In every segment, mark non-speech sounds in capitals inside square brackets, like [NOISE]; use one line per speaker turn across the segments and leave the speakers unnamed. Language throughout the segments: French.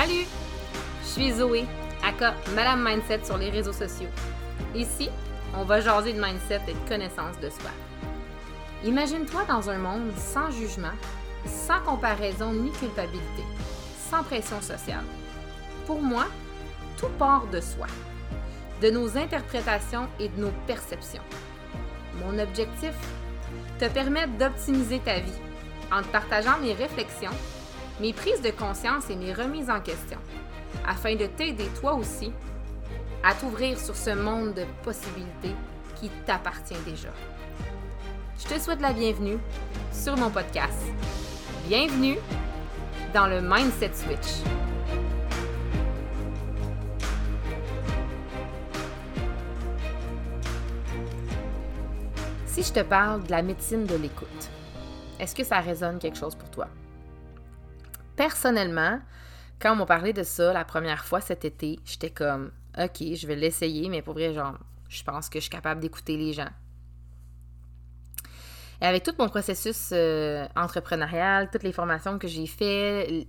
Salut! Je suis Zoé, aka Madame Mindset sur les réseaux sociaux. Ici, on va jaser de mindset et de connaissance de soi. Imagine-toi dans un monde sans jugement, sans comparaison ni culpabilité, sans pression sociale. Pour moi, tout part de soi, de nos interprétations et de nos perceptions. Mon objectif Te permettre d'optimiser ta vie en te partageant mes réflexions, mes prises de conscience et mes remises en question, afin de t'aider toi aussi à t'ouvrir sur ce monde de possibilités qui t'appartient déjà. Je te souhaite la bienvenue sur mon podcast. Bienvenue dans le Mindset Switch. Si je te parle de la médecine de l'écoute, est-ce que ça résonne quelque chose pour toi? Personnellement, quand on m'a parlé de ça la première fois cet été, j'étais comme, OK, je vais l'essayer, mais pour vrai, genre, je pense que je suis capable d'écouter les gens. Et avec tout mon processus euh, entrepreneurial, toutes les formations que j'ai fait,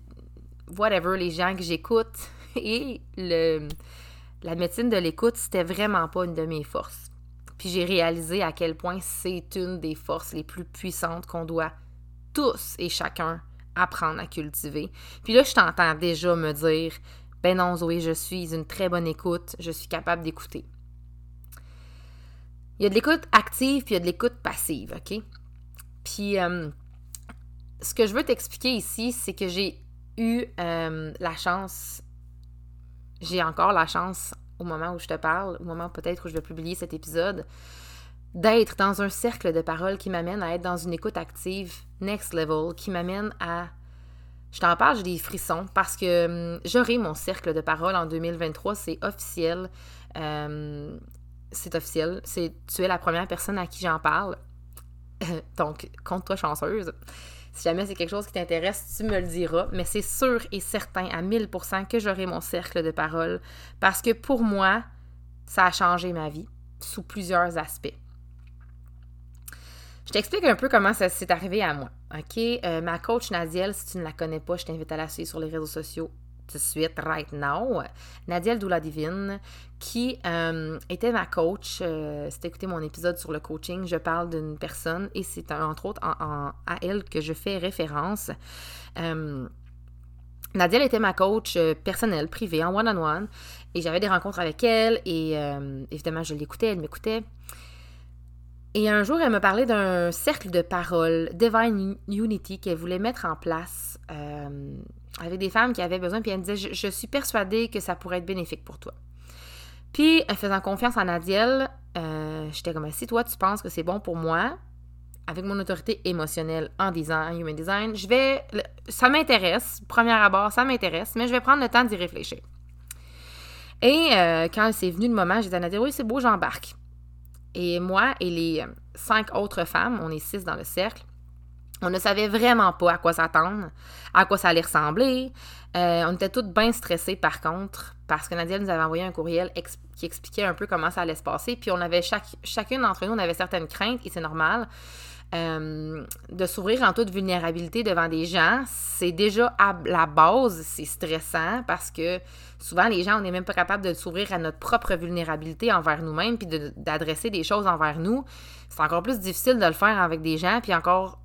whatever, les gens que j'écoute [LAUGHS] et la médecine de l'écoute, c'était vraiment pas une de mes forces. Puis j'ai réalisé à quel point c'est une des forces les plus puissantes qu'on doit tous et chacun apprendre à cultiver. Puis là, je t'entends déjà me dire Ben non, Zoé, je suis une très bonne écoute, je suis capable d'écouter. Il y a de l'écoute active, puis il y a de l'écoute passive, OK? Puis, euh, ce que je veux t'expliquer ici, c'est que j'ai eu euh, la chance, j'ai encore la chance au moment où je te parle, au moment peut-être où je vais publier cet épisode, d'être dans un cercle de paroles qui m'amène à être dans une écoute active next level, qui m'amène à... Je t'en parle, j'ai des frissons parce que hum, j'aurai mon cercle de paroles en 2023, c'est officiel. Euh, c'est officiel. C'est, tu es la première personne à qui j'en parle. [LAUGHS] Donc, compte-toi chanceuse. Si jamais c'est quelque chose qui t'intéresse, tu me le diras, mais c'est sûr et certain à 1000% que j'aurai mon cercle de parole parce que pour moi, ça a changé ma vie sous plusieurs aspects. Je t'explique un peu comment ça s'est arrivé à moi. OK? Euh, ma coach Nadiel, si tu ne la connais pas, je t'invite à la suivre sur les réseaux sociaux tout de suite, right now. Nadia Doula Divine, qui euh, était ma coach. Euh, si écouté mon épisode sur le coaching, je parle d'une personne et c'est entre autres à elle que je fais référence. Nadia était ma coach personnelle, privée, en one-on-one. et j'avais des rencontres avec elle et évidemment, je l'écoutais, elle m'écoutait. Et un jour, elle me parlait d'un cercle de parole, Divine Unity, qu'elle voulait mettre en place avec des femmes qui avaient besoin, puis elle me disait je, suis persuadée que ça pourrait être bénéfique pour toi. Puis, en faisant confiance à Nadiel, euh, j'étais comme si toi tu penses que c'est bon pour moi, avec mon autorité émotionnelle en design, human design, je vais. Ça m'intéresse, premier abord, ça m'intéresse, mais je vais prendre le temps d'y réfléchir. Et euh, quand c'est venu le moment, j'ai dit à Nadia oui, c'est beau, j'embarque. Et moi et les cinq autres femmes, on est six dans le cercle, on ne savait vraiment pas à quoi s'attendre, à quoi ça allait ressembler. Euh, on était toutes bien stressées par contre, parce que Nadia nous avait envoyé un courriel qui expliquait un peu comment ça allait se passer. Puis on avait chaque, chacune d'entre nous, on avait certaines craintes, et c'est normal. Euh, de s'ouvrir en toute vulnérabilité devant des gens, c'est déjà à la base, c'est stressant parce que souvent les gens, on n'est même pas capable de s'ouvrir à notre propre vulnérabilité envers nous-mêmes puis d'adresser des choses envers nous. C'est encore plus difficile de le faire avec des gens, puis encore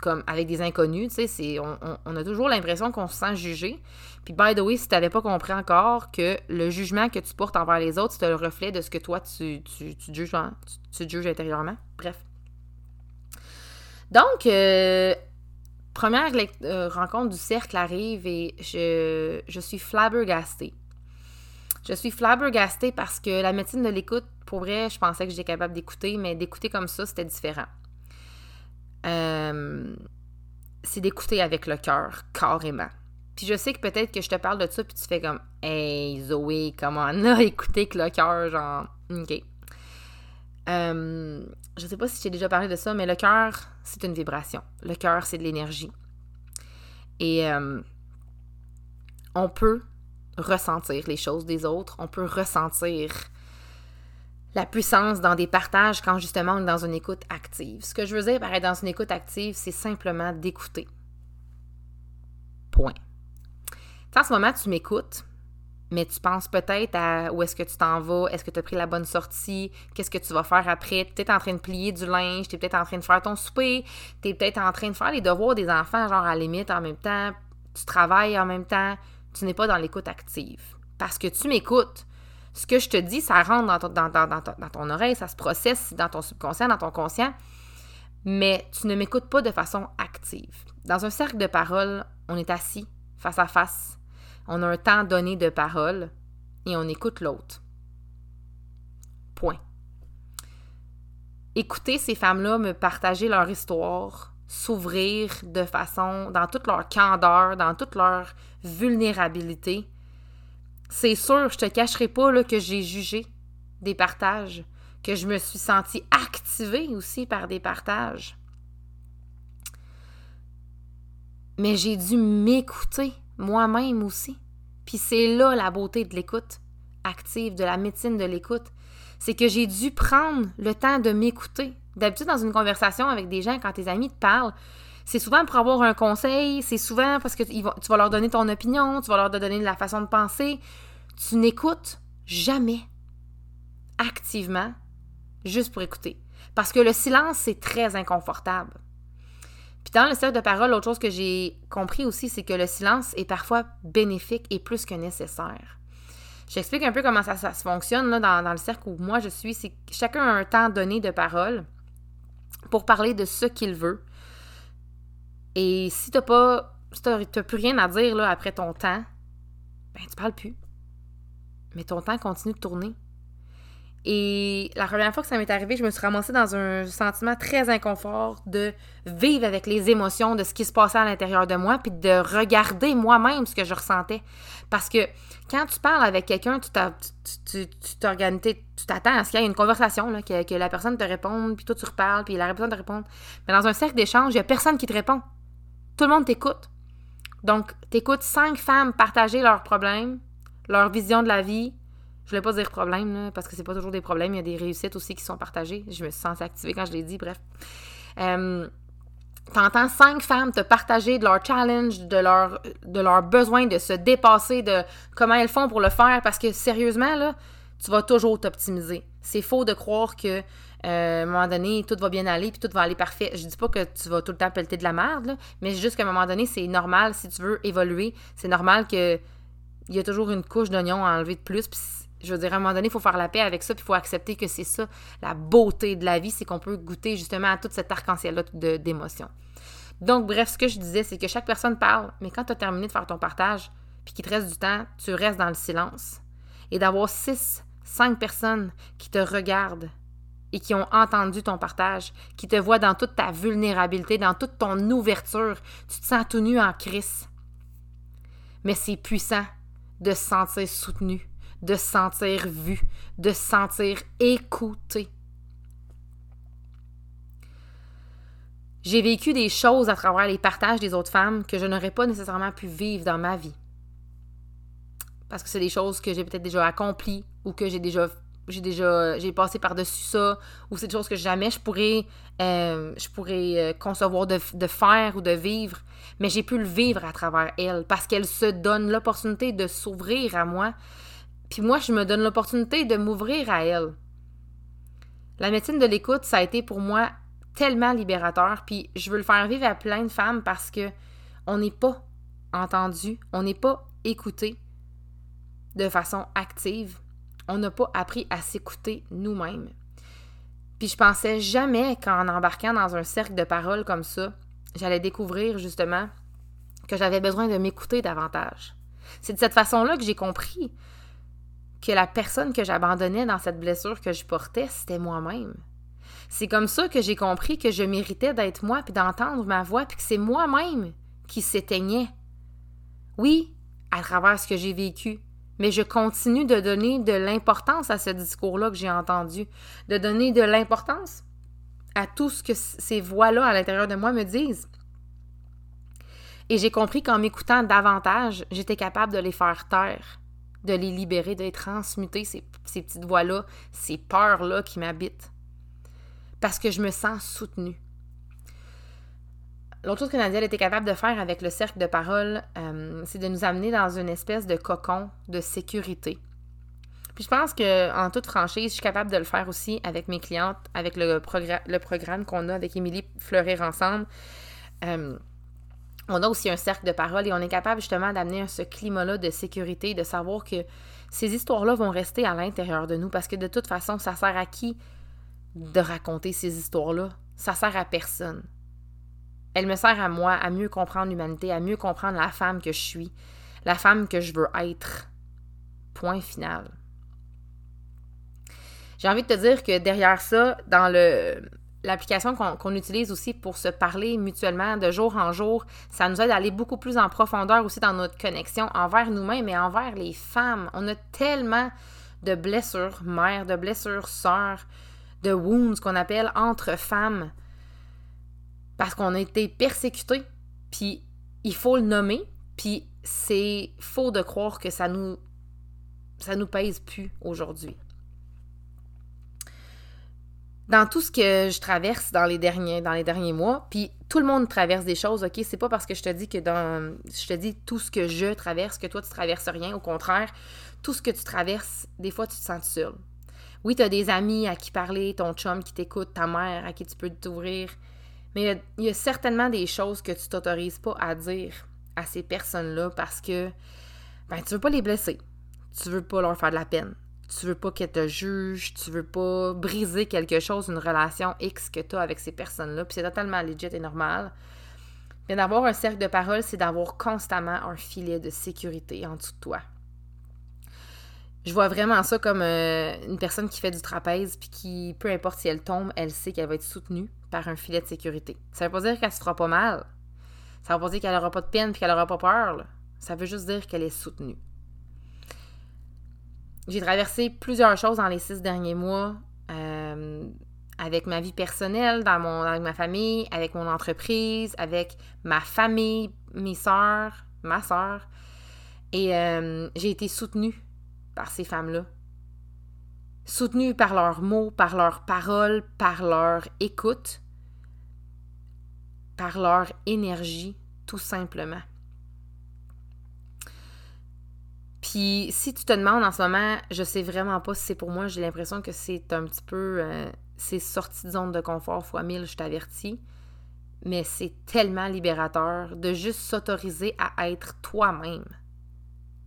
comme avec des inconnus, tu sais, on, on, a toujours l'impression qu'on se sent jugé. Puis, by the way, si tu n'avais pas compris encore que le jugement que tu portes envers les autres, c'est le reflet de ce que toi, tu, tu, tu juges, tu, juges intérieurement. Bref. Donc, euh, première euh, rencontre du cercle arrive et je, suis flabbergastée. Je suis flabbergastée parce que la médecine de l'écoute, pour vrai, je pensais que j'étais capable d'écouter, mais d'écouter comme ça, c'était différent. Euh, c'est d'écouter avec le cœur, carrément. Puis je sais que peut-être que je te parle de ça, puis tu fais comme Hey Zoé, comment on a [LAUGHS] écouté avec le cœur, genre, ok. Euh, je sais pas si j'ai déjà parlé de ça, mais le cœur, c'est une vibration. Le cœur, c'est de l'énergie. Et euh, on peut ressentir les choses des autres, on peut ressentir la puissance dans des partages quand justement on est dans une écoute active. Ce que je veux dire par être dans une écoute active, c'est simplement d'écouter. Point. en ce moment, tu m'écoutes, mais tu penses peut-être à où est-ce que tu t'en vas, est-ce que tu as pris la bonne sortie, qu'est-ce que tu vas faire après, tu es peut-être en train de plier du linge, tu es peut-être en train de faire ton souper, tu es peut-être en train de faire les devoirs des enfants, genre à la limite en même temps, tu travailles en même temps, tu n'es pas dans l'écoute active. Parce que tu m'écoutes. Ce que je te dis, ça rentre dans ton, dans, ton oreille, ça se processe dans ton subconscient, dans ton conscient, mais tu ne m'écoutes pas de façon active. Dans un cercle de parole, on est assis face à face on a un temps donné de parole et on écoute l'autre. Point. Écouter ces femmes-là me partager leur histoire, s'ouvrir de façon, dans toute leur candeur, dans toute leur vulnérabilité. C'est sûr, je te cacherai pas là, que j'ai jugé des partages, que je me suis sentie activée aussi par des partages. Mais j'ai dû m'écouter moi-même aussi. Puis c'est là la beauté de l'écoute active, de la médecine de l'écoute. C'est que j'ai dû prendre le temps de m'écouter. D'habitude, dans une conversation avec des gens, quand tes amis te parlent, c'est souvent pour avoir un conseil, c'est souvent parce que tu vas leur donner ton opinion, tu vas leur donner la façon de penser. Tu n'écoutes jamais activement juste pour écouter. Parce que le silence, c'est très inconfortable. Puis dans le cercle de parole, l'autre chose que j'ai compris aussi, c'est que le silence est parfois bénéfique et plus que nécessaire. J'explique un peu comment ça, se fonctionne dans, le cercle où moi je suis. C'est chacun a un temps donné de parole pour parler de ce qu'il veut. Et si t'as pas. Si t'as plus rien à dire après ton temps, ben tu parles plus. Mais ton temps continue de tourner. Et la première fois que ça m'est arrivé, je me suis ramassée dans un sentiment très inconfort de vivre avec les émotions de ce qui se passait à l'intérieur de moi, puis de regarder moi-même ce que je ressentais. Parce que quand tu parles avec quelqu'un, tu t'organises, tu t'attends à ce qu'il y ait une conversation, que, la personne te réponde, puis toi tu reparles, puis la personne te répond. Mais dans un cercle d'échange, il n'y a personne qui te répond. Tout le monde t'écoute. Donc, tu écoutes cinq femmes partager leurs problèmes, leur vision de la vie, je voulais pas dire problème, parce que c'est pas toujours des problèmes. Il y a des réussites aussi qui sont partagées. Je me suis sentie activée quand je l'ai dit, bref. Euh, T'entends cinq femmes te partager de leur challenge, de leur, de leur besoin de se dépasser, de comment elles font pour le faire, parce que sérieusement, là, tu vas toujours t'optimiser. C'est faux de croire que euh, à un moment donné, tout va bien aller, puis tout va aller parfait. Je dis pas que tu vas tout le temps pelleter de la merde, mais juste qu'à un moment donné, c'est normal, si tu veux évoluer, c'est normal que il y a toujours une couche d'oignon à enlever de plus, puis je veux dire, à un moment donné, il faut faire la paix avec ça, puis il faut accepter que c'est ça, la beauté de la vie, c'est qu'on peut goûter justement à toute cette arc-en-ciel-là d'émotions. Donc, bref, ce que je disais, c'est que chaque personne parle, mais quand tu as terminé de faire ton partage, puis qu'il te reste du temps, tu restes dans le silence. Et d'avoir six, cinq personnes qui te regardent et qui ont entendu ton partage, qui te voient dans toute ta vulnérabilité, dans toute ton ouverture, tu te sens tout nu en crise. Mais c'est puissant de se sentir soutenu, de se sentir vu, de se sentir écouté. J'ai vécu des choses à travers les partages des autres femmes que je n'aurais pas nécessairement pu vivre dans ma vie. Parce que c'est des choses que j'ai peut-être déjà accomplies ou que j'ai déjà j'ai déjà passé par-dessus ça ou c'est des choses que jamais je pourrais euh, euh, concevoir de, de, faire ou de vivre mais j'ai pu le vivre à travers elle parce qu'elle se donne l'opportunité de s'ouvrir à moi puis moi, je me donne l'opportunité de m'ouvrir à elle. La médecine de l'écoute, ça a été pour moi tellement libérateur. Puis je veux le faire vivre à plein de femmes parce que on n'est pas entendu, on n'est pas écouté de façon active. On n'a pas appris à s'écouter nous-mêmes. Puis je pensais jamais qu'en embarquant dans un cercle de paroles comme ça, j'allais découvrir justement que j'avais besoin de m'écouter davantage. C'est de cette façon-là que j'ai compris que la personne que j'abandonnais dans cette blessure que je portais, c'était moi-même. C'est comme ça que j'ai compris que je méritais d'être moi, puis d'entendre ma voix, puis que c'est moi-même qui s'éteignait. Oui, à travers ce que j'ai vécu, mais je continue de donner de l'importance à ce discours-là que j'ai entendu, de donner de l'importance à tout ce que ces voix-là à l'intérieur de moi me disent. Et j'ai compris qu'en m'écoutant davantage, j'étais capable de les faire taire de les libérer, de les transmuter, ces, petites voix-là, ces peurs-là qui m'habitent. Parce que je me sens soutenue. l'autre chose que Nadia était capable de faire avec le cercle de parole, euh, c'est de nous amener dans une espèce de cocon de sécurité. Puis je pense que en toute franchise, je suis capable de le faire aussi avec mes clientes, avec le, programme qu'on a avec Émilie Fleurir ensemble. Euh, on a aussi un cercle de parole et on est capable justement d'amener ce climat-là de sécurité, de savoir que ces histoires-là vont rester à l'intérieur de nous parce que de toute façon, ça sert à qui de raconter ces histoires-là? Ça sert à personne. Elle me sert à moi à mieux comprendre l'humanité, à mieux comprendre la femme que je suis, la femme que je veux être. Point final. J'ai envie de te dire que derrière ça, dans le l'application qu'on utilise aussi pour se parler mutuellement de jour en jour, ça nous aide à aller beaucoup plus en profondeur aussi dans notre connexion envers nous-mêmes et envers les femmes. On a tellement de blessures mères, de blessures sœurs, de wounds qu'on appelle entre femmes parce qu'on a été persécutés. Puis il faut le nommer, puis c'est faux de croire que ça nous ça nous pèse plus aujourd'hui. Dans tout ce que je traverse dans les derniers, dans les derniers mois, puis tout le monde traverse des choses, ok? C'est pas parce que je te dis que dans. Je te dis tout ce que je traverse, que toi tu traverses rien. Au contraire, tout ce que tu traverses, des fois tu te sens seul. Oui, tu as des amis à qui parler, ton chum qui t'écoute, ta mère à qui tu peux t'ouvrir. Mais il y, a certainement des choses que tu t'autorises pas à dire à ces personnes-là parce que ben, tu veux pas les blesser. Tu veux pas leur faire de la peine. Tu veux pas qu'elles te jugent. Tu veux pas briser quelque chose, une relation X que tu as avec ces personnes-là. Puis c'est totalement legit et normal. Mais d'avoir un cercle de parole, c'est d'avoir constamment un filet de sécurité en dessous de toi. Je vois vraiment ça comme euh, une personne qui fait du trapèze puis qui, peu importe si elle tombe, elle sait qu'elle va être soutenue par un filet de sécurité. Ça veut pas dire qu'elle se fera pas mal. Ça veut pas dire qu'elle aura pas de peine puis qu'elle aura pas peur. Ça veut juste dire qu'elle est soutenue. J'ai traversé plusieurs choses dans les six derniers mois euh, avec ma vie personnelle, dans mon, avec ma famille, avec mon entreprise, avec ma famille, mes soeurs, ma soeur. Et euh, j'ai été soutenue par ces femmes-là. Soutenues par leurs mots, par leurs paroles, par leur écoute, par leur énergie, tout simplement. Puis si tu te demandes en ce moment, je sais vraiment pas si c'est pour moi, j'ai l'impression que c'est un petit peu. Euh, c'est sorti de zone de confort fois mille, je t'avertis. Mais c'est tellement libérateur de juste s'autoriser à être toi-même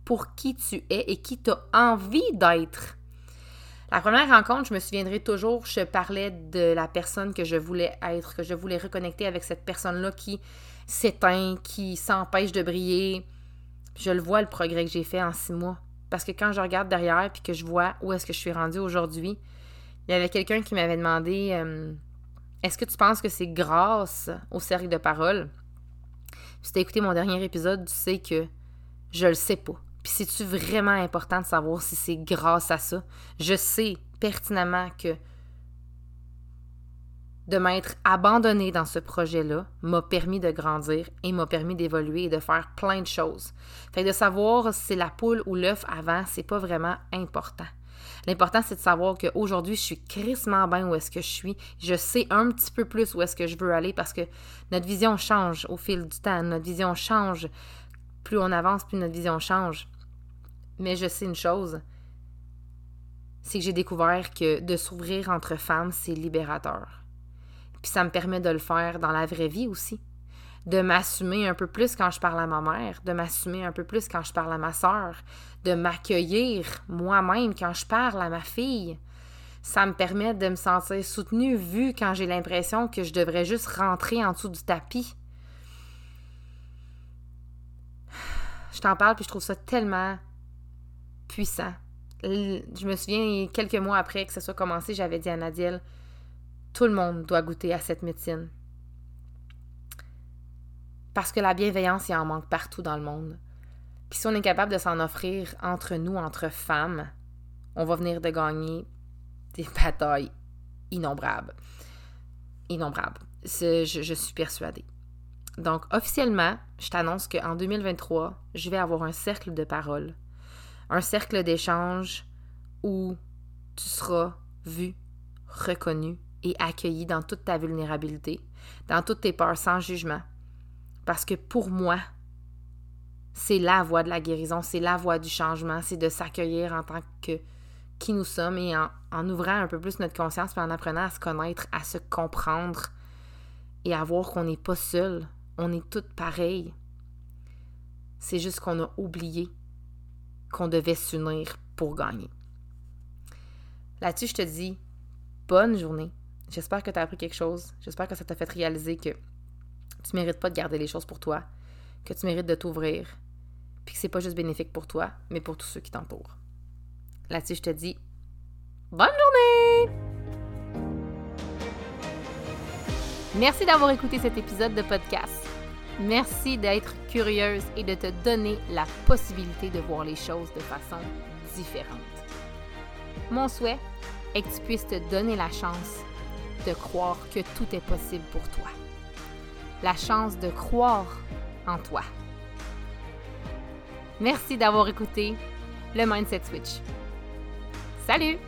pour qui tu es et qui tu envie d'être. La première rencontre, je me souviendrai toujours, je parlais de la personne que je voulais être, que je voulais reconnecter avec cette personne-là qui s'éteint, qui s'empêche de briller. Je le vois, le progrès que j'ai fait en six mois. Parce que quand je regarde derrière puis que je vois où est-ce que je suis rendue aujourd'hui, il y avait quelqu'un qui m'avait demandé euh, Est-ce que tu penses que c'est grâce au cercle de parole? Si tu as écouté mon dernier épisode, tu sais que je le sais pas. Puis c'est-tu vraiment important de savoir si c'est grâce à ça? Je sais pertinemment que de m'être abandonnée dans ce projet-là m'a permis de grandir et m'a permis d'évoluer et de faire plein de choses. Fait que de savoir si c'est la poule ou l'œuf avant, c'est pas vraiment important. L'important, c'est de savoir qu'aujourd'hui, je suis crissement bien où est-ce que je suis. Je sais un petit peu plus où est-ce que je veux aller parce que notre vision change au fil du temps. Notre vision change plus on avance, plus notre vision change. Mais je sais une chose, c'est que j'ai découvert que de s'ouvrir entre femmes, c'est libérateur. Puis ça me permet de le faire dans la vraie vie aussi. De m'assumer un peu plus quand je parle à ma mère, de m'assumer un peu plus quand je parle à ma soeur, de m'accueillir moi-même quand je parle à ma fille. Ça me permet de me sentir soutenue vu quand j'ai l'impression que je devrais juste rentrer en dessous du tapis je t'en parle, puis je trouve ça tellement puissant. Je me souviens, quelques mois après que ça soit commencé, j'avais dit à Nadiel, tout le monde doit goûter à cette médecine. Parce que la bienveillance, il en manque partout dans le monde. Puis si on est capable de s'en offrir entre nous, entre femmes, on va venir de gagner des [LAUGHS] batailles innombrables. Innombrables. Je, suis persuadée. Donc, officiellement, je t'annonce qu'en 2023, je vais avoir un cercle de parole, un cercle d'échange où tu seras vu, reconnu et accueilli dans toute ta vulnérabilité, dans toutes tes peurs sans jugement, Parce que pour moi, c'est la voie de la guérison, c'est la voie du changement, c'est de s'accueillir en tant que qui nous sommes et en, ouvrant un peu plus notre conscience et en apprenant à se connaître, à se comprendre et à voir qu'on n'est pas seul, on est toutes pareilles. C'est juste qu'on a oublié qu'on devait s'unir pour gagner. Là-dessus, je te dis bonne journée. J'espère que tu as appris quelque chose. J'espère que ça t'a fait réaliser que tu mérites pas de garder les choses pour toi, que tu mérites de t'ouvrir, puis que c'est pas juste bénéfique pour toi, mais pour tous ceux qui t'entourent. Là-dessus, je te dis bonne journée! Merci d'avoir écouté cet épisode de podcast. Merci d'être curieuse et de te donner la possibilité de voir les choses de façon différente. Mon souhait est que tu puisses te donner la chance de croire que tout est possible pour toi. La chance de croire en toi. Merci d'avoir écouté le Mindset Switch. Salut